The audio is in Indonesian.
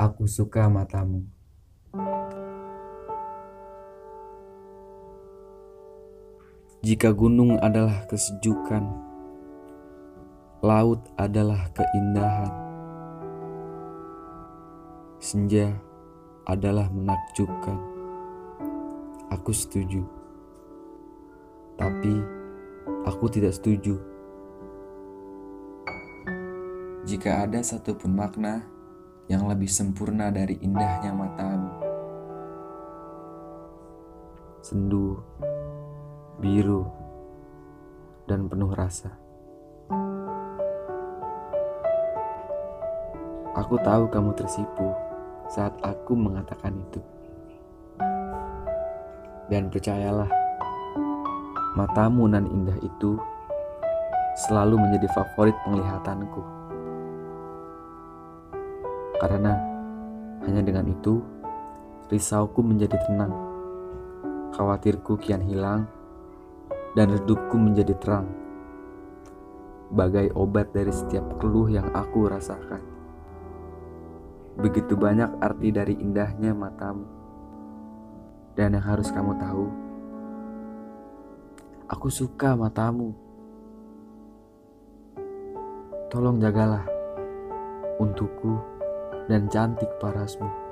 Aku suka matamu. Jika gunung adalah kesejukan, laut adalah keindahan, senja adalah menakjubkan. Aku setuju, tapi aku tidak setuju. Jika ada satupun makna yang lebih sempurna dari indahnya matamu, sendu, biru, dan penuh rasa. Aku tahu kamu tersipu saat aku mengatakan itu. Dan percayalah, matamu nan indah itu selalu menjadi favorit penglihatanku. Karena hanya dengan itu, risauku menjadi tenang. Khawatirku kian hilang, dan redupku menjadi terang. Bagai obat dari setiap keluh yang aku rasakan. Begitu banyak arti dari indahnya matamu. Dan yang harus kamu tahu, aku suka matamu. Tolong jagalah untukku dan cantik parasmu.